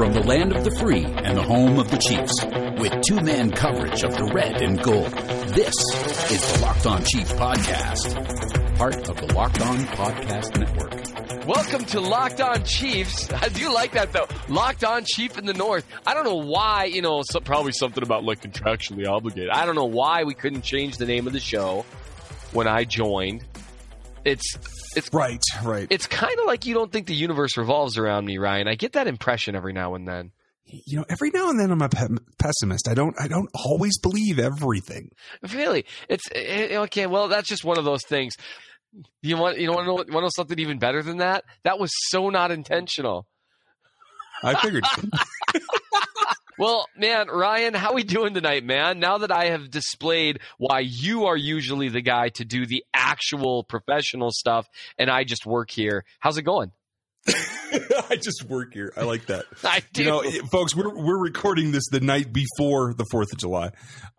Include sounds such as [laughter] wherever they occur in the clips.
From the land of the free and the home of the Chiefs, with two man coverage of the red and gold, this is the Locked On Chiefs Podcast, part of the Locked On Podcast Network. Welcome to Locked On Chiefs. [laughs] I do like that though. Locked On Chief in the North. I don't know why, you know, so, probably something about like contractually obligated. I don't know why we couldn't change the name of the show when I joined. It's it's right, right. It's kind of like you don't think the universe revolves around me, Ryan. I get that impression every now and then. You know, every now and then I'm a pe- pessimist. I don't, I don't always believe everything. Really, it's it, okay. Well, that's just one of those things. You want, you want to know, want to know something even better than that? That was so not intentional. I figured. [laughs] Well, man, Ryan, how we doing tonight, man? Now that I have displayed why you are usually the guy to do the actual professional stuff and I just work here, how's it going? [laughs] [laughs] I just work here. I like that. [laughs] I do. You know, folks, we're we're recording this the night before the Fourth of July,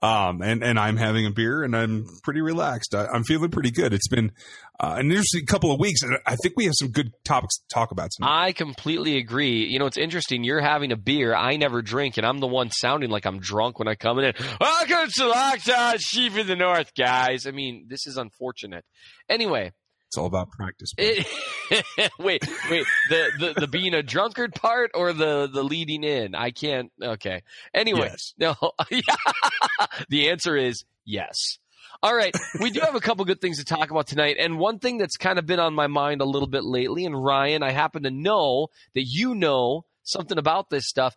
um, and and I'm having a beer and I'm pretty relaxed. I, am feeling pretty good. It's been uh, an interesting couple of weeks, and I think we have some good topics to talk about tonight. I completely agree. You know, it's interesting. You're having a beer. I never drink, and I'm the one sounding like I'm drunk when I come in. Welcome to Locked On Chief in the North, guys. I mean, this is unfortunate. Anyway, it's all about practice. It, [laughs] wait, wait. The, the the being a drunkard part or the the leading in? I can't. Okay. Anyway, yes. no. [laughs] the answer is yes. All right, we do have a couple good things to talk about tonight, and one thing that's kind of been on my mind a little bit lately. And Ryan, I happen to know that you know something about this stuff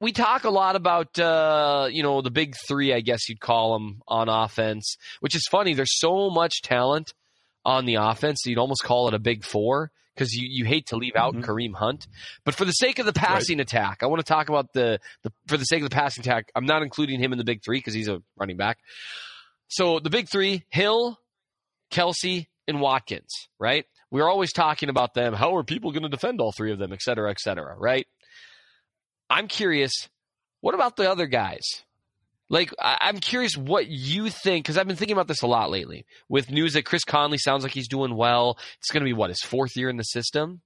we talk a lot about uh, you know the big three, I guess you'd call them on offense, which is funny. There's so much talent on the offense. You'd almost call it a big four because you, you hate to leave out mm-hmm. Kareem Hunt. But for the sake of the passing right. attack, I want to talk about the, the for the sake of the passing attack. I'm not including him in the big three because he's a running back. So the big three: Hill, Kelce, and Watkins. Right? We're always talking about them. How are people going to defend all three of them, et cetera, et cetera. Right? I'm curious. What about the other guys? Like, I- am curious what you think, because I've been thinking about this a lot lately with news that Chris Conley sounds like he's doing well. It's going to be, what, his fourth year in the system?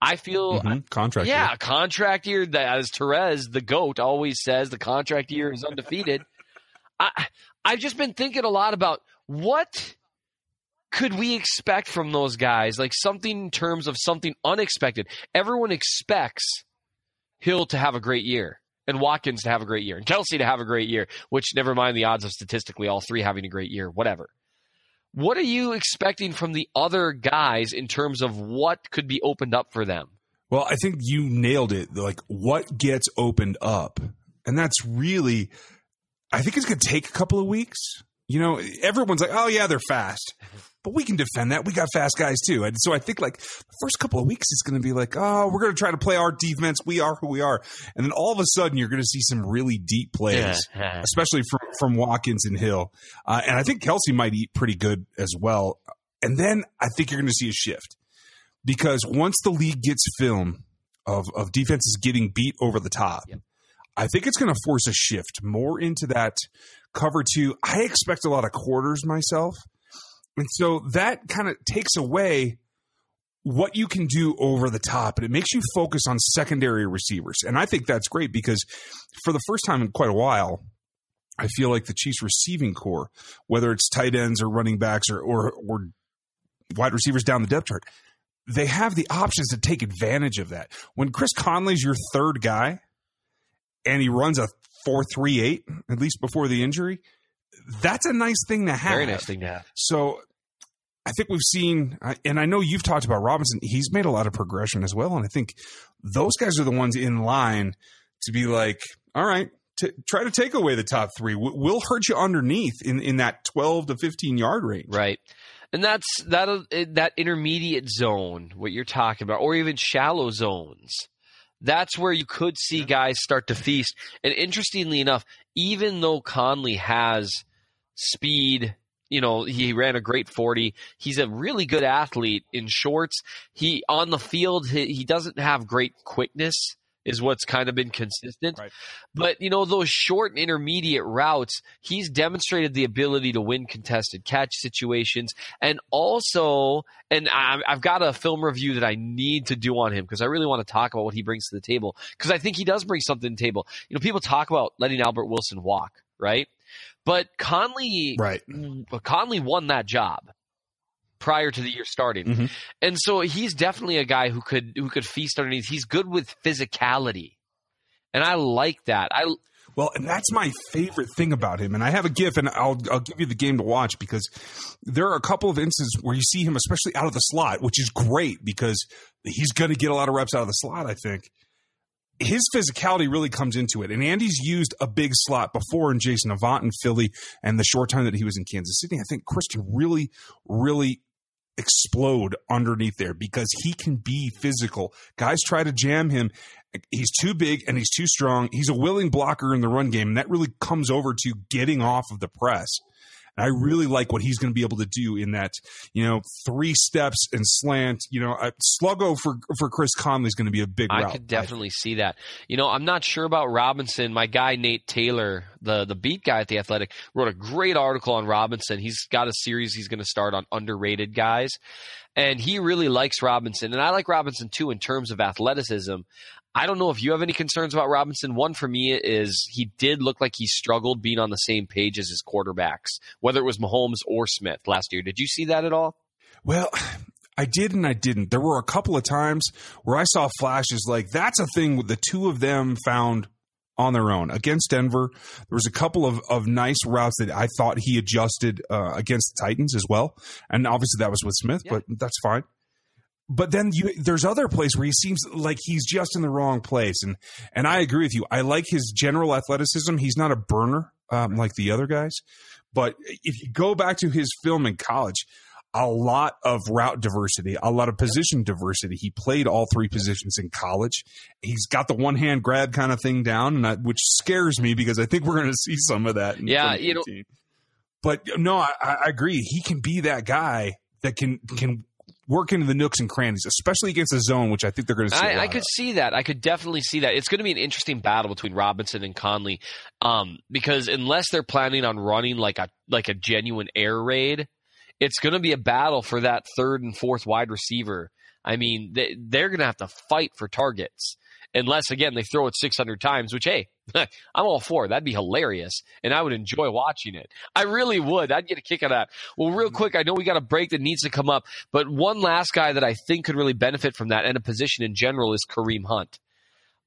I feel mm-hmm. contract. Yeah, year. contract year. That as Therese, the goat, always says, the contract year is undefeated. I I've just been thinking a lot about what could we expect from those guys, like something in terms of something unexpected. Everyone expects Hill to have a great year and Watkins to have a great year and Kelce to have a great year, which never mind the odds of statistically all three having a great year, whatever. What are you expecting from the other guys in terms of what could be opened up for them? Well, I think you nailed it. Like what gets opened up. And that's really I think it's going to take a couple of weeks. You know, everyone's like, "Oh yeah, they're fast." But we can defend that. We got fast guys too. And so I think like the first couple of weeks, it's going to be like, oh, we're going to try to play our defense. We are who we are. And then all of a sudden, you're going to see some really deep plays, especially from, from Watkins and Hill. Uh, and I think Kelce might eat pretty good as well. And then I think you're going to see a shift because once the league gets film of, of defenses getting beat over the top, yep. I think it's going to force a shift more into that cover two. I expect a lot of quarters myself. And so that kind of takes away what you can do over the top and it makes you focus on secondary receivers. And I think that's great because for the first time in quite a while, I feel like the Chiefs receiving corps, whether it's tight ends or running backs or, or, or wide receivers down the depth chart, they have the options to take advantage of that. When Chris Conley's your third guy and he runs a 438, at least before the injury, that's a nice thing to have. Very nice thing to have. So I think we've seen, and I know you've talked about Robinson. He's made a lot of progression as well, and I think those guys are the ones in line to be like, all right, t- try to take away the top three. We'll hurt you underneath in in that twelve to fifteen yard range. Right. And that's that uh, that intermediate zone, what you're talking about, or even shallow zones. That's where you could see guys start to feast. And interestingly enough, even though Conley has speed. You know, he ran a great 40. He's a really good athlete in shorts. He on the field, he, he doesn't have great quickness is what's kind of been consistent. Right. But you know those short and intermediate routes, he's demonstrated the ability to win contested catch situations, and also, and I, I've got a film review that I need to do on him because I really want to talk about what he brings to the table because I think he does bring something to the table. You know, people talk about letting Albert Wilson walk, right? But Conley, Right. Conley won that job prior to the year starting. Mhm. And so he's definitely a guy who could who could feast underneath. He's good with physicality. And I like that. I Well, and that's my favorite thing about him. And I have a GIF, and I'll I'll give you the game to watch because there are a couple of instances where you see him, especially out of the slot, which is great because he's going to get a lot of reps out of the slot. I think his physicality really comes into it. And Andy's used a big slot before in Jason Avant in Philly, and the short time that he was in Kansas City, I think Chris can really, really explode underneath there because he can be physical. Guys try to jam him. He's too big and he's too strong. He's a willing blocker in the run game, and that really comes over to getting off of the press. And I really like what he's going to be able to do in that, you know, three steps and slant. You know, uh, sluggo for for Chris Conley is going to be a big I route. could definitely see that. You know, I'm not sure about Robinson. My guy Nate Taylor, the the beat guy at the Athletic, wrote a great article on Robinson. He's got a series he's going to start on underrated guys, and he really likes Robinson, and I like Robinson too in terms of athleticism. I don't know if you have any concerns about Robinson. One for me is he did look like he struggled being on the same page as his quarterbacks, whether it was Mahomes or Smith last year. Did you see that at all? Well, I did and I didn't. There were a couple of times where I saw flashes like that's a thing the two of them found on their own against Denver. There was a couple of, of nice routes that I thought he adjusted uh, against the Titans as well, and obviously that was with Smith, Yeah. but that's fine. But then you, there's other place where he seems like he's just in the wrong place, and and I agree with you. I like his general athleticism. He's not a burner um, like the other guys, but if you go back to his film in college, a lot of route diversity, a lot of position diversity. He played all three positions in college. He's got the one hand grab kind of thing down, and that, which scares me because I think we're going to see some of that. In Yeah, you know- But no, I, I agree. He can be that guy that can can work into the nooks and crannies, especially against a zone, which I think they're going to see. I, I could of. see that. I could definitely see that. It's going to be an interesting battle between Robinson and Conley, um, because unless they're planning on running like a like a genuine air raid, it's going to be a battle for that third and fourth wide receiver. I mean, they, they're going to have to fight for targets. Unless again they throw it 600 times, which hey, [laughs] I'm all for. That'd be hilarious, and I would enjoy watching it. I really would. I'd get a kick out of that. Well, real quick, I know we got a break that needs to come up, but one last guy that I think could really benefit from that and a position in general is Kareem Hunt.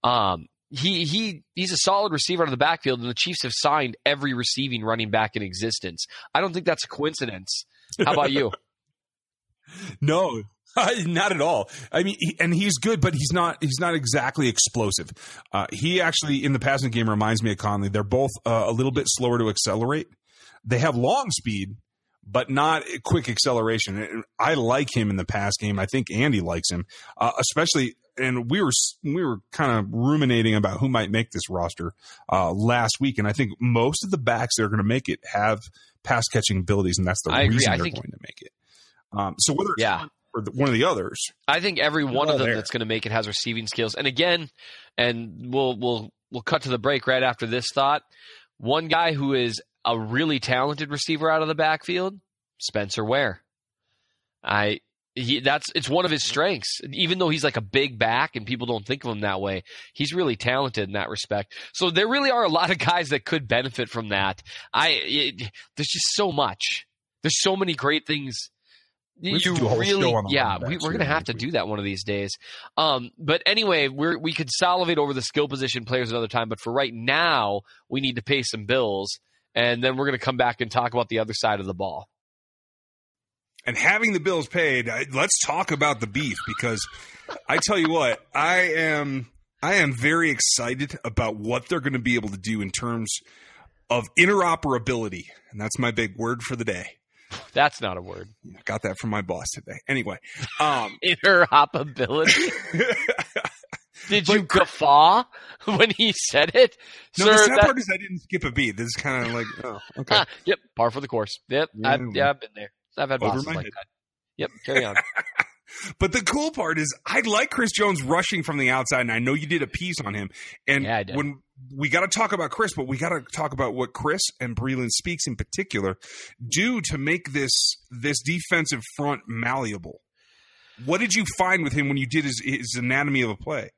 Um, he he he's a solid receiver out of the backfield, and the Chiefs have signed every receiving running back in existence. I don't think that's a coincidence. How about you? [laughs] No, [laughs] not at all. I mean, he, and he's good, but he's not. He's not exactly explosive. Uh, he actually, in the passing game, reminds me of Conley. They're both uh, a little bit slower to accelerate. They have long speed, but not quick acceleration. I like him in the pass game. I think Andy likes him, uh, especially. And we were we were kind of ruminating about who might make this roster uh, last week, and I think most of the backs that are going to make it have pass catching abilities, and that's the I reason they're think- going to make it. Um, so whether it's Yeah. or the, one of the others. I think every one of them there. that's going to make it has receiving skills. And again, and we'll we'll we'll cut to the break right after this thought. One guy who is a really talented receiver out of the backfield, Spencer Ware. I he that's it's one of his strengths. Even though he's like a big back and people don't think of him that way, he's really talented in that respect. So there really are a lot of guys that could benefit from that. I it, there's just so much. There's so many great things. We you do a whole really, show on yeah, we, we're gonna have to do that one of these days. Um, but anyway, we're we could salivate over the skill position players another time. But for right now, we need to pay some bills, and then we're gonna come back and talk about the other side of the ball. And having the bills paid, let's talk about the beef because I tell you what, I am I am very excited about what they're going to be able to do in terms of interoperability, and that's my big word for the day. That's not a word. I got that from my boss today. Anyway, um, [laughs] Interoperability. [laughs] Did you guffaw when he said it, no, sir? the sad that- part is I didn't skip a beat. This is kind of like, oh, okay. Ah, yep, par for the course. Yep, Yeah, I've, yeah, I've been there. I've had Over bosses like head. that. Yep, carry on. [laughs] But the cool part is, I like Chris Jones rushing from the outside, and I know you did a piece on him. And Yeah, when we got to talk about Chris, but we got to talk about what Chris and Breeland Speaks in particular do to make this this defensive front malleable. What did you find with him when you did his, his anatomy of a play?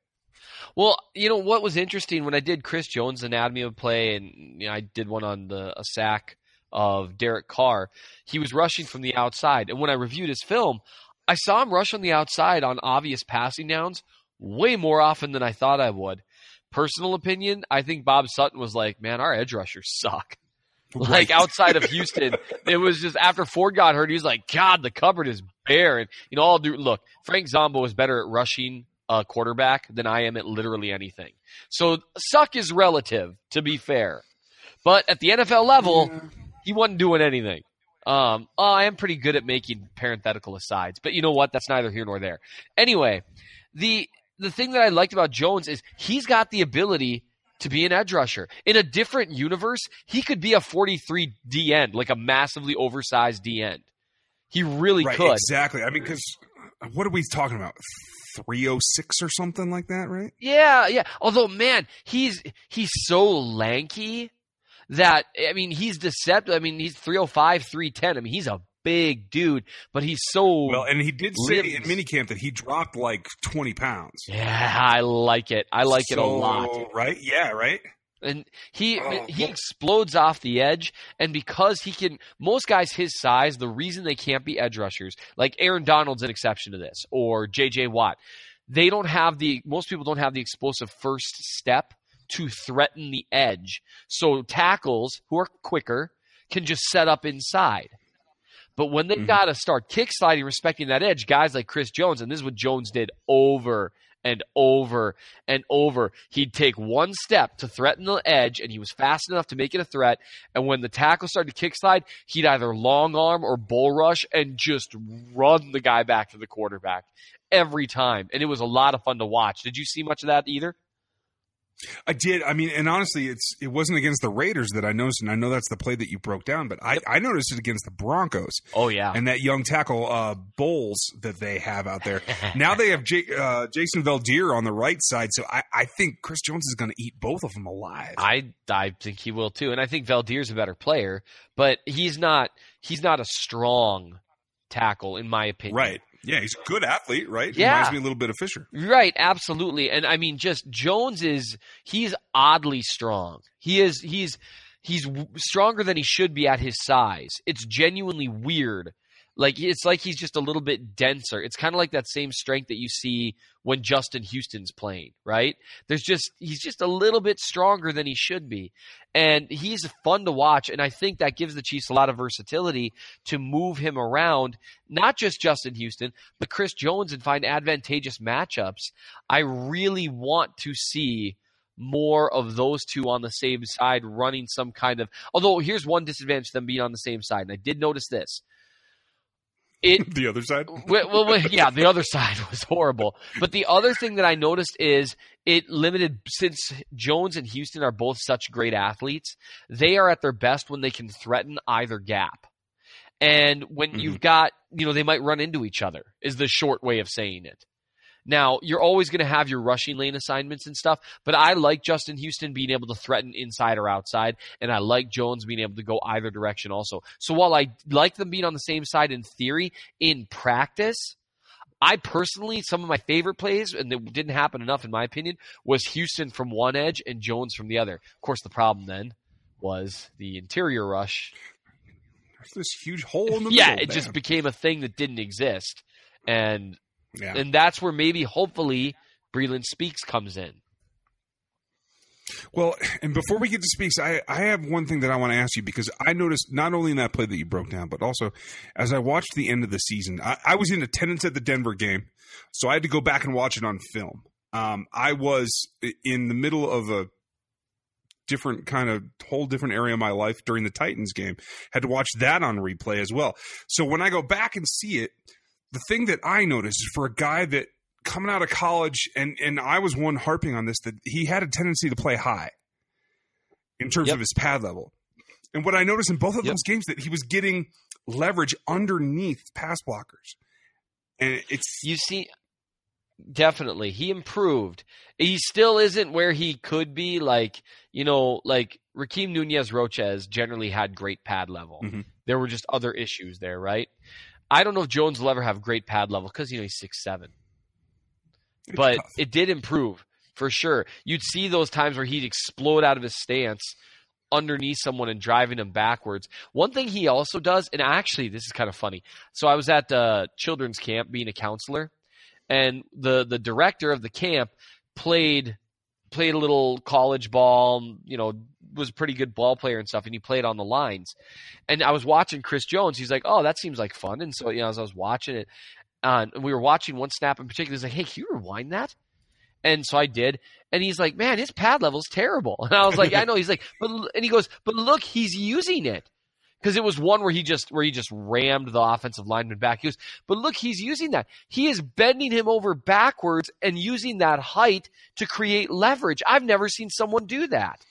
Well, you know what was interesting when I did Chris Jones' anatomy of a play, and you know, I did one on the a sack of Derek Carr. He was rushing from the outside, and when I reviewed his film, I saw him rush on the outside on obvious passing downs way more often than I thought I would. Personal opinion, I think Bob Sutton was like, "Man, our edge rushers suck." [laughs] Like outside of Houston, it was just after Ford got hurt, he was like, "God, the cupboard is bare." And you know, I'll do. Look, Frank Zombo is better at rushing a quarterback than I am at literally anything. So suck is relative, to be fair. But at the NFL level, mm-hmm. he wasn't doing anything. Um, oh, I am pretty good at making parenthetical asides, but you know what? That's neither here nor there. Anyway, the the thing that I liked about Jones is he's got the ability to be an edge rusher. In a different universe, he could be a 43 D end, like a massively oversized D end. He really right, could. exactly. I mean, because what are we talking about? Three oh six or something like that, right? Yeah, yeah. Although, man, he's he's so lanky that I mean, he's deceptive. I mean, he's 305, 310. I mean, he's a big dude, but he's so Well, and he did say Limbs. in minicamp that he dropped like twenty pounds. Yeah, I like it. I like it a lot. Right? Yeah, right. And he Oh, he well- explodes off the edge, and because he can, most guys his size, the reason they can't be edge rushers, like Aaron Donald's an exception to this, or J.J. Watt, they don't have the most people don't have the explosive first step to threaten the edge. So tackles who are quicker can just set up inside. But when they've Mhm. got to start kick sliding, respecting that edge, guys like Chris Jones, and this is what Jones did over and over and over. He'd take one step to threaten the edge, and he was fast enough to make it a threat. And when the tackle started to kick slide, he'd either long arm or bull rush and just run the guy back to the quarterback every time. And it was a lot of fun to watch. Did you see much of that either? I did. I mean, and honestly, it's it wasn't against the Raiders that I noticed, and I know that's the play that you broke down, but I, I noticed it against the Broncos Oh yeah. and that young tackle uh, Bolles that they have out there. [laughs] now they have J- uh, Jason Veldheer on the right side, so I, I think Chris Jones is going to eat both of them alive. I I think he will too, and I think Veldheer's a better player, but he's not he's not a strong tackle in my opinion. right? Yeah, he's a good athlete, right? Yeah. Reminds me a little bit of Fisher. Right, absolutely. And I mean just Jones is he's oddly strong. He is he's he's stronger than he should be at his size. It's genuinely weird. Like it's like he's just a little bit denser. It's kind of like that same strength that you see when Justin Houston's playing, right? There's just he's just a little bit stronger than he should be. And he's fun to watch and I think that gives the Chiefs a lot of versatility to move him around, not just Justin Houston, but Chris Jones and find advantageous matchups. I really want to see more of those two on the same side running some kind of although here's one disadvantage to them being on the same side and i did notice this it [laughs] The other side. [laughs] well, well, yeah, the other side was horrible. But the other thing that I noticed is it limited since Jones and Houston are both such great athletes, they are at their best when they can threaten either gap. And when Mhm. you've got, you know, they might run into each other, is the short way of saying it. Now, you're always going to have your rushing lane assignments and stuff, but I like Justin Houston being able to threaten inside or outside, and I like Jones being able to go either direction also. So while I like them being on the same side in theory, in practice, I personally, some of my favorite plays, and it didn't happen enough in my opinion, was Houston from one edge and Jones from the other. Of course, the problem then was the interior rush. There's this huge hole in the Yeah, middle. Yeah, it just became a thing that didn't exist. And yeah. and that's where maybe hopefully Breeland Speaks comes in. Well, [clears throat] and before we get to speaks, I, I have one thing that I want to ask you because I noticed not only in that play that you broke down, but also as I watched the end of the season, I, I was in attendance at the Denver game, so I had to go back and watch it on film. Um, I was in the middle of a different kind of whole different area of my life during the Titans game. Had to watch that on replay as well. So when I go back and see it, the thing that I noticed is for a guy that coming out of college, and and I was one harping on this that he had a tendency to play high in terms Yep. of his pad level. And what I noticed in both of Yep. those games that he was getting leverage underneath pass blockers. and it's You see, definitely he improved. He still isn't where he could be. Like you know, like Rakeem Nunez-Roches generally had great pad level. Mhm. There were just other issues there, right? I don't know if Jones will ever have great pad level because you know he's six seven, but it did improve for sure. You'd see those times where he'd explode out of his stance underneath someone and driving him backwards. One thing he also does, and actually this is kind of funny. So I was at uh, children's camp being a counselor, and the the director of the camp played played a little college ball. You know, was a pretty good ball player and stuff, and he played on the lines. And I was watching Chris Jones. He's like, "Oh, that seems like fun." And so you know, as I was watching it, uh, and we were watching one snap in particular. He's like, "Hey, can you rewind that?" And so I did. And he's like, man, his pad level's terrible. [laughs] And I was like, I know. He's like, but, and he goes, but look, he's using it. Cause it was one where he just, where he just rammed the offensive lineman back. He goes, but look, he's using that. He is bending him over backwards and using that height to create leverage. I've never seen someone do that.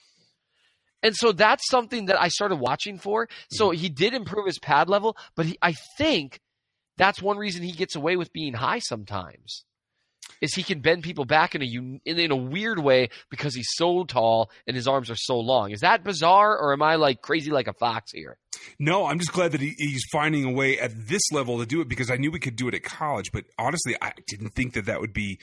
And so that's something that I started watching for. So he did improve his pad level, but he, I think that's one reason he gets away with being high sometimes is he can bend people back in a in a weird way because he's so tall and his arms are so long. Is that bizarre, or am I like crazy like a fox here? No, I'm just glad that he, he's finding a way at this level to do it because I knew we could do it at college, but honestly, I didn't think that that would be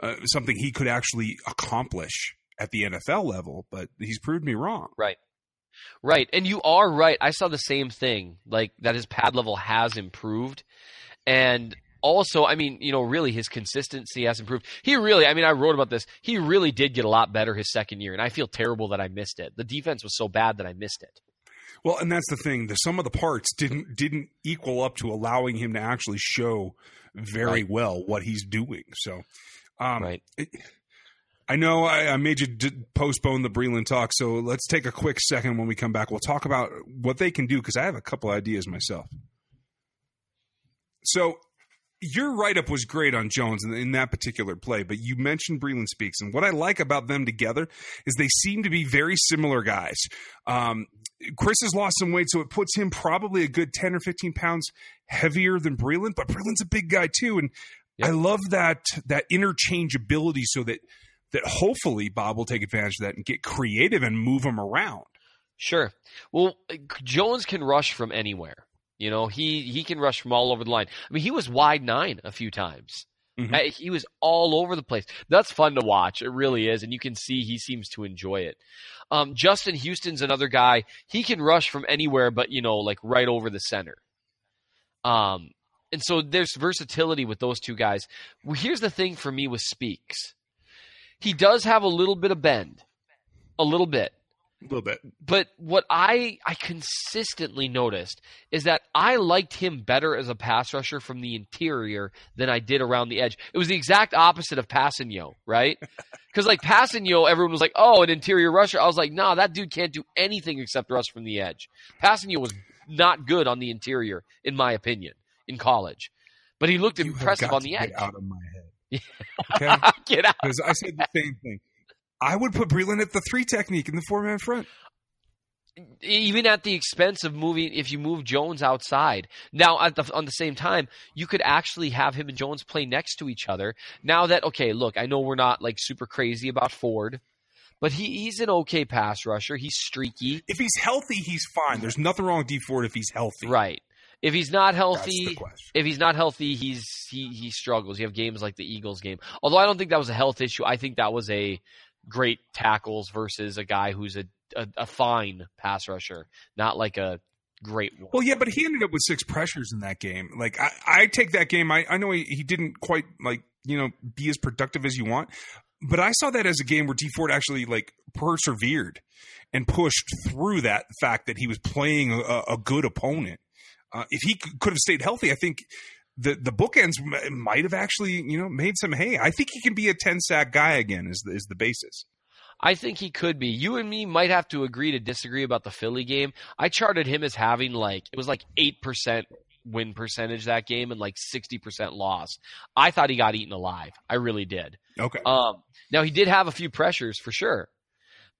uh, something he could actually accomplish at the NFL level. But he's proved me wrong. Right. Right, and you are right. I saw the same thing, like that his pad level has improved, and also, I mean, you know, really his consistency has improved. He really, I mean, I wrote about this. He really did get a lot better his second year, and I feel terrible that I missed it. The defense was so bad that I missed it. Well, and that's the thing. The sum of the parts didn't didn't equal up to allowing him to actually show very Right. well what he's doing. So, um, Right. it- I know I, I made you d- postpone the Breeland talk, so let's take a quick second when we come back. We'll talk about what they can do because I have a couple ideas myself. So, your write up was great on Jones in, in that particular play, but you mentioned Breeland Speaks, and what I like about them together is they seem to be very similar guys. Um, Chris has lost some weight, so it puts him probably a good 10 or 15 pounds heavier than Breeland, but Breeland's a big guy too. And Yep. I love that that interchangeability so that that hopefully Bob will take advantage of that and get creative and move him around. Sure. Well, Jones can rush from anywhere. You know, he he can rush from all over the line. I mean, he was wide nine a few times. Mhm. Uh, He was all over the place. That's fun to watch. It really is, and you can see he seems to enjoy it. Um, Justin Houston's another guy. He can rush from anywhere, but you know, like right over the center. Um, and so there's versatility with those two guys. Well, here's the thing for me with Speaks. He does have a little bit of bend, a little bit A little bit. but what I I consistently noticed is that I liked him better as a pass rusher from the interior than I did around the edge. It was the exact opposite of Kpassagnon, right? [laughs] Because like Kpassagnon, everyone was like, "Oh, an interior rusher." I was like, "Nah, that dude can't do anything except rush from the edge." Kpassagnon was not good on the interior, in my opinion, in college, but he looked You impressive on the edge. out of my head. Okay? [laughs] Get out. Because I said the same thing. I would put Breeland at the three technique in the four man front. even at the expense of moving if you move Jones outside. Now at the on the same time, you could actually have him and Jones play next to each other. Now that okay, look, I know we're not like super crazy about Ford, but he, he's an okay pass rusher. He's streaky. If he's healthy, he's fine. There's nothing wrong with D Ford if he's healthy. Right. If he's not healthy, if he's not healthy, he's he he struggles. You have games like the Eagles game. Although I don't think that was a health issue. I think that was a great tackles versus a guy who's a a, a fine pass rusher, not like a great one. Well, yeah, but he ended up with six pressures in that game. Like I, I take that game. I, I know he, he didn't quite like you know be as productive as you want, but I saw that as a game where D Ford actually like persevered and pushed through that fact that he was playing a, a good opponent. Uh, if he could have stayed healthy, I think the the bookends m- might have actually you know made some hay. I think he can be a ten sack guy again. Is the, is the basis? I think he could be. You and me might have to agree to disagree about the Philly game. I charted him as having like it was like eight percent win percentage that game and like sixty percent loss. I thought he got eaten alive. I really did. Okay. Um, now he did have a few pressures for sure,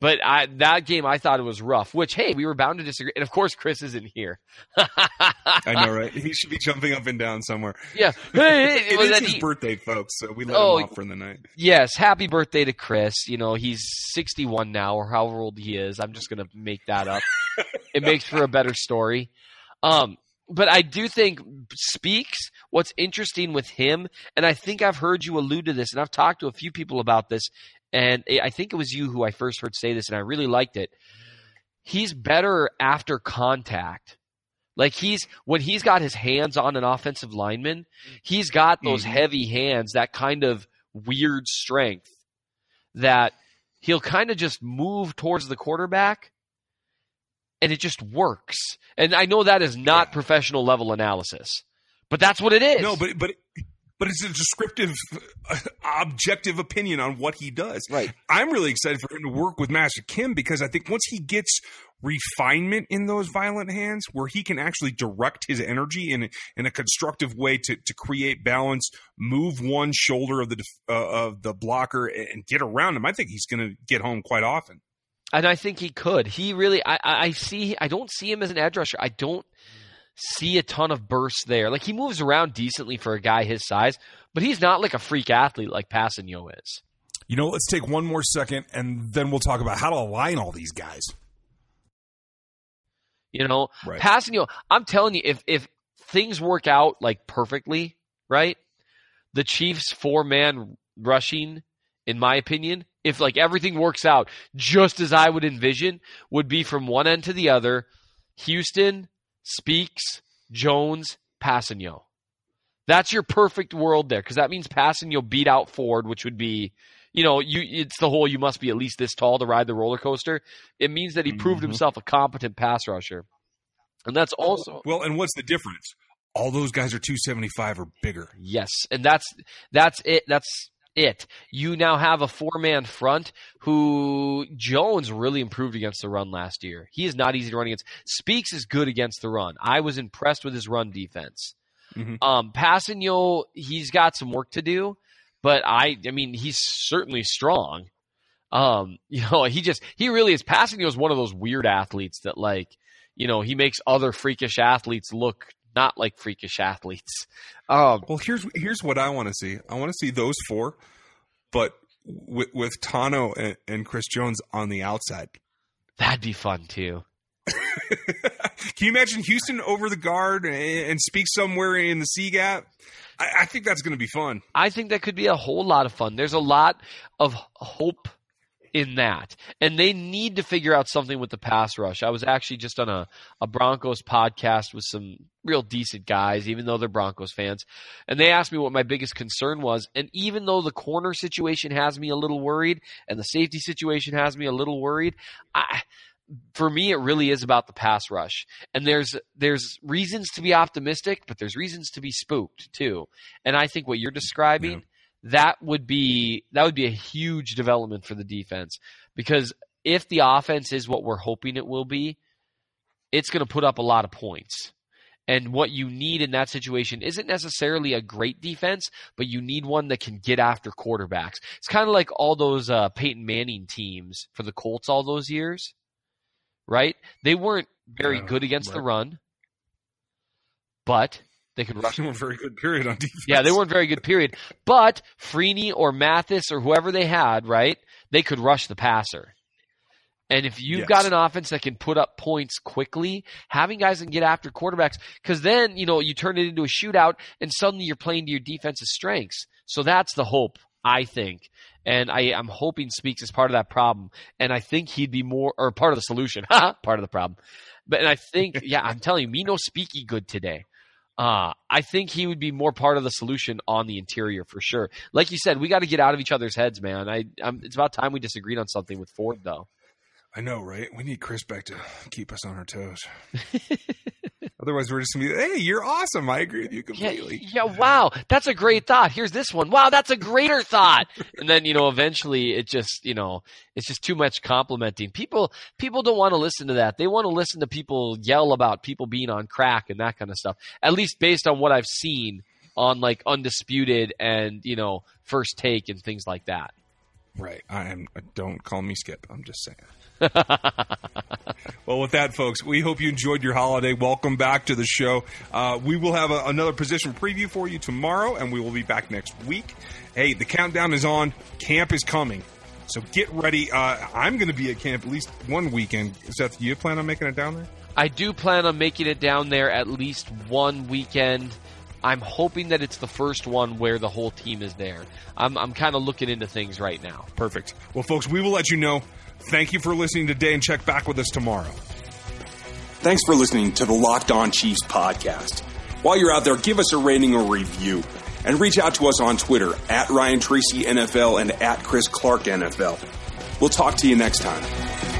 But I, that game, I thought it was rough. Which, hey, we were bound to disagree. And of course, Chris isn't here. I know, right? He should be jumping up and down somewhere. Yeah, it [laughs] It was is his he- birthday, folks. So we let Oh, him off for the night. Yes, happy birthday to Chris. You know, he's 61 now or however old he is. I'm just going to make that up. it makes for a better story. Um, but I do think Speaks, what's interesting with him, and I think I've heard you allude to this, and I've talked to a few people about this, and I think it was you who I first heard say this, and I really liked it. He's better after contact. Like he's when he's got his hands on an offensive lineman, he's got those Mhm. heavy hands, that kind of weird strength that he'll kind of just move towards the quarterback and it just works. And I know that is not Yeah. professional level analysis, but that's what it is. No, but but but it's a descriptive, uh, objective opinion on what he does. right. I'm really excited for him to work with Master Kim because I think once he gets refinement in those violent hands, where he can actually direct his energy in in a constructive way to to create balance, move one shoulder of the uh, of the blocker, and and get around him, I think he's going to get home quite often. And I think he could. He really, I, I I see, I don't see him as an edge rusher. I don't see a ton of bursts there. Like he moves around decently for a guy his size, but he's not like a freak athlete like Kpassagnon is. You know, let's take one more second and then we'll talk about how to align all these guys. You know, Right. Kpassagnon, I'm telling you, if if things work out like perfectly, right? The Chiefs four man rushing, in my opinion, if like everything works out just as I would envision, would be from one end to the other, Houston, Speaks, Jones, Kpassagnon. That's your perfect world there, because that means Kpassagnon beat out Ford, which would be you know, you it's the whole you must be at least this tall to ride the roller coaster. It means that he proved Mhm. himself a competent pass rusher. And that's also Well, and what's the difference? All those guys are 275 or bigger. yes, and that's that's it. That's it. You now have a four man front who Jones really improved against the run last year. He is not easy to run against. Speaks is good against the run. I was impressed with his run defense. Mhm. Um, he's got some work to do, but I, I mean, he's certainly strong. Um, [laughs] you know, he just, he really is. Kpassagnon is one of those weird athletes that, like, you know, he makes other freakish athletes look not like freakish athletes. Um, Well, here's here's what I want to see. I want to see those four, but with with Tanoh and, and Chris Jones on the outside. that'd be fun too. [laughs] Can you imagine Houston over the guard and, and speak somewhere in the C gap? I, I think that's going to be fun. I think that could be a whole lot of fun. There's a lot of hope in that. And they need to figure out something with the pass rush. I was actually just on a, a Broncos podcast with some real decent guys, even though they're Broncos fans. And they asked me what my biggest concern was. And even though the corner situation has me a little worried and the safety situation has me a little worried, I for me it really is about the pass rush. And there's there's reasons to be optimistic, but there's reasons to be spooked too. And I think what you're describing that would be that would be a huge development for the defense because if the offense is what we're hoping it will be, it's going to put up a lot of points. And what you need in that situation isn't necessarily a great defense, but you need one that can get after quarterbacks. It's kind of like all those uh, Peyton Manning teams for the Colts all those years, right? They weren't very Yeah, good against the run, but they could rush They were very good period on defense. yeah, they weren't very good, period. But Freeney or Mathis or whoever they had, right, they could rush the passer. And if you've Yes. got an offense that can put up points quickly, having guys that can get after quarterbacks, because then, you know, you turn it into a shootout and suddenly you're playing to your defense's strengths. So that's the hope, I think. And I, I'm hoping Speaks is part of that problem. And I think he'd be more, or part of the solution. [laughs] part of the problem. But, and I think, [laughs] yeah, I'm telling you, me no speaky good today. Uh, I think he would be more part of the solution on the interior for sure. Like you said, we got to get out of each other's heads, man. I, I'm, it's about time we disagreed on something with Ford, though. I know, right? We need Chris back to keep us on our toes. [laughs] Otherwise, we're just gonna be, hey, you're awesome. I agree with you Yeah, completely. yeah, wow, that's a great thought. Here's this one. Wow, that's a greater thought. And then you know, eventually, it just you know, it's just too much complimenting. People, people don't want to listen to that. They want to listen to people yell about people being on crack and that kind of stuff. At least based on what I've seen on like undisputed and you know, first take and things like that. Right. I am. Don't call me Skip. I'm just saying. [laughs] well, with that, folks, we hope you enjoyed your holiday. Welcome back to the show. Uh, we will have a, another position preview for you tomorrow, and we will be back next week. Hey, the countdown is on. Camp is coming. So get ready. Uh, I'm going to be at camp at least one weekend. Seth, do you plan on making it down there? I do plan on making it down there at least one weekend. I'm hoping that it's the first one where the whole team is there. I'm, I'm kind of looking into things right now. Perfect. Well, folks, we will let you know. Thank you for listening today and check back with us tomorrow. Thanks for listening to the Locked On Chiefs podcast. While you're out there, give us a rating or review and reach out to us on Twitter at Ryan Tracy NFL and at Chris Clark NFL. We'll talk to you next time.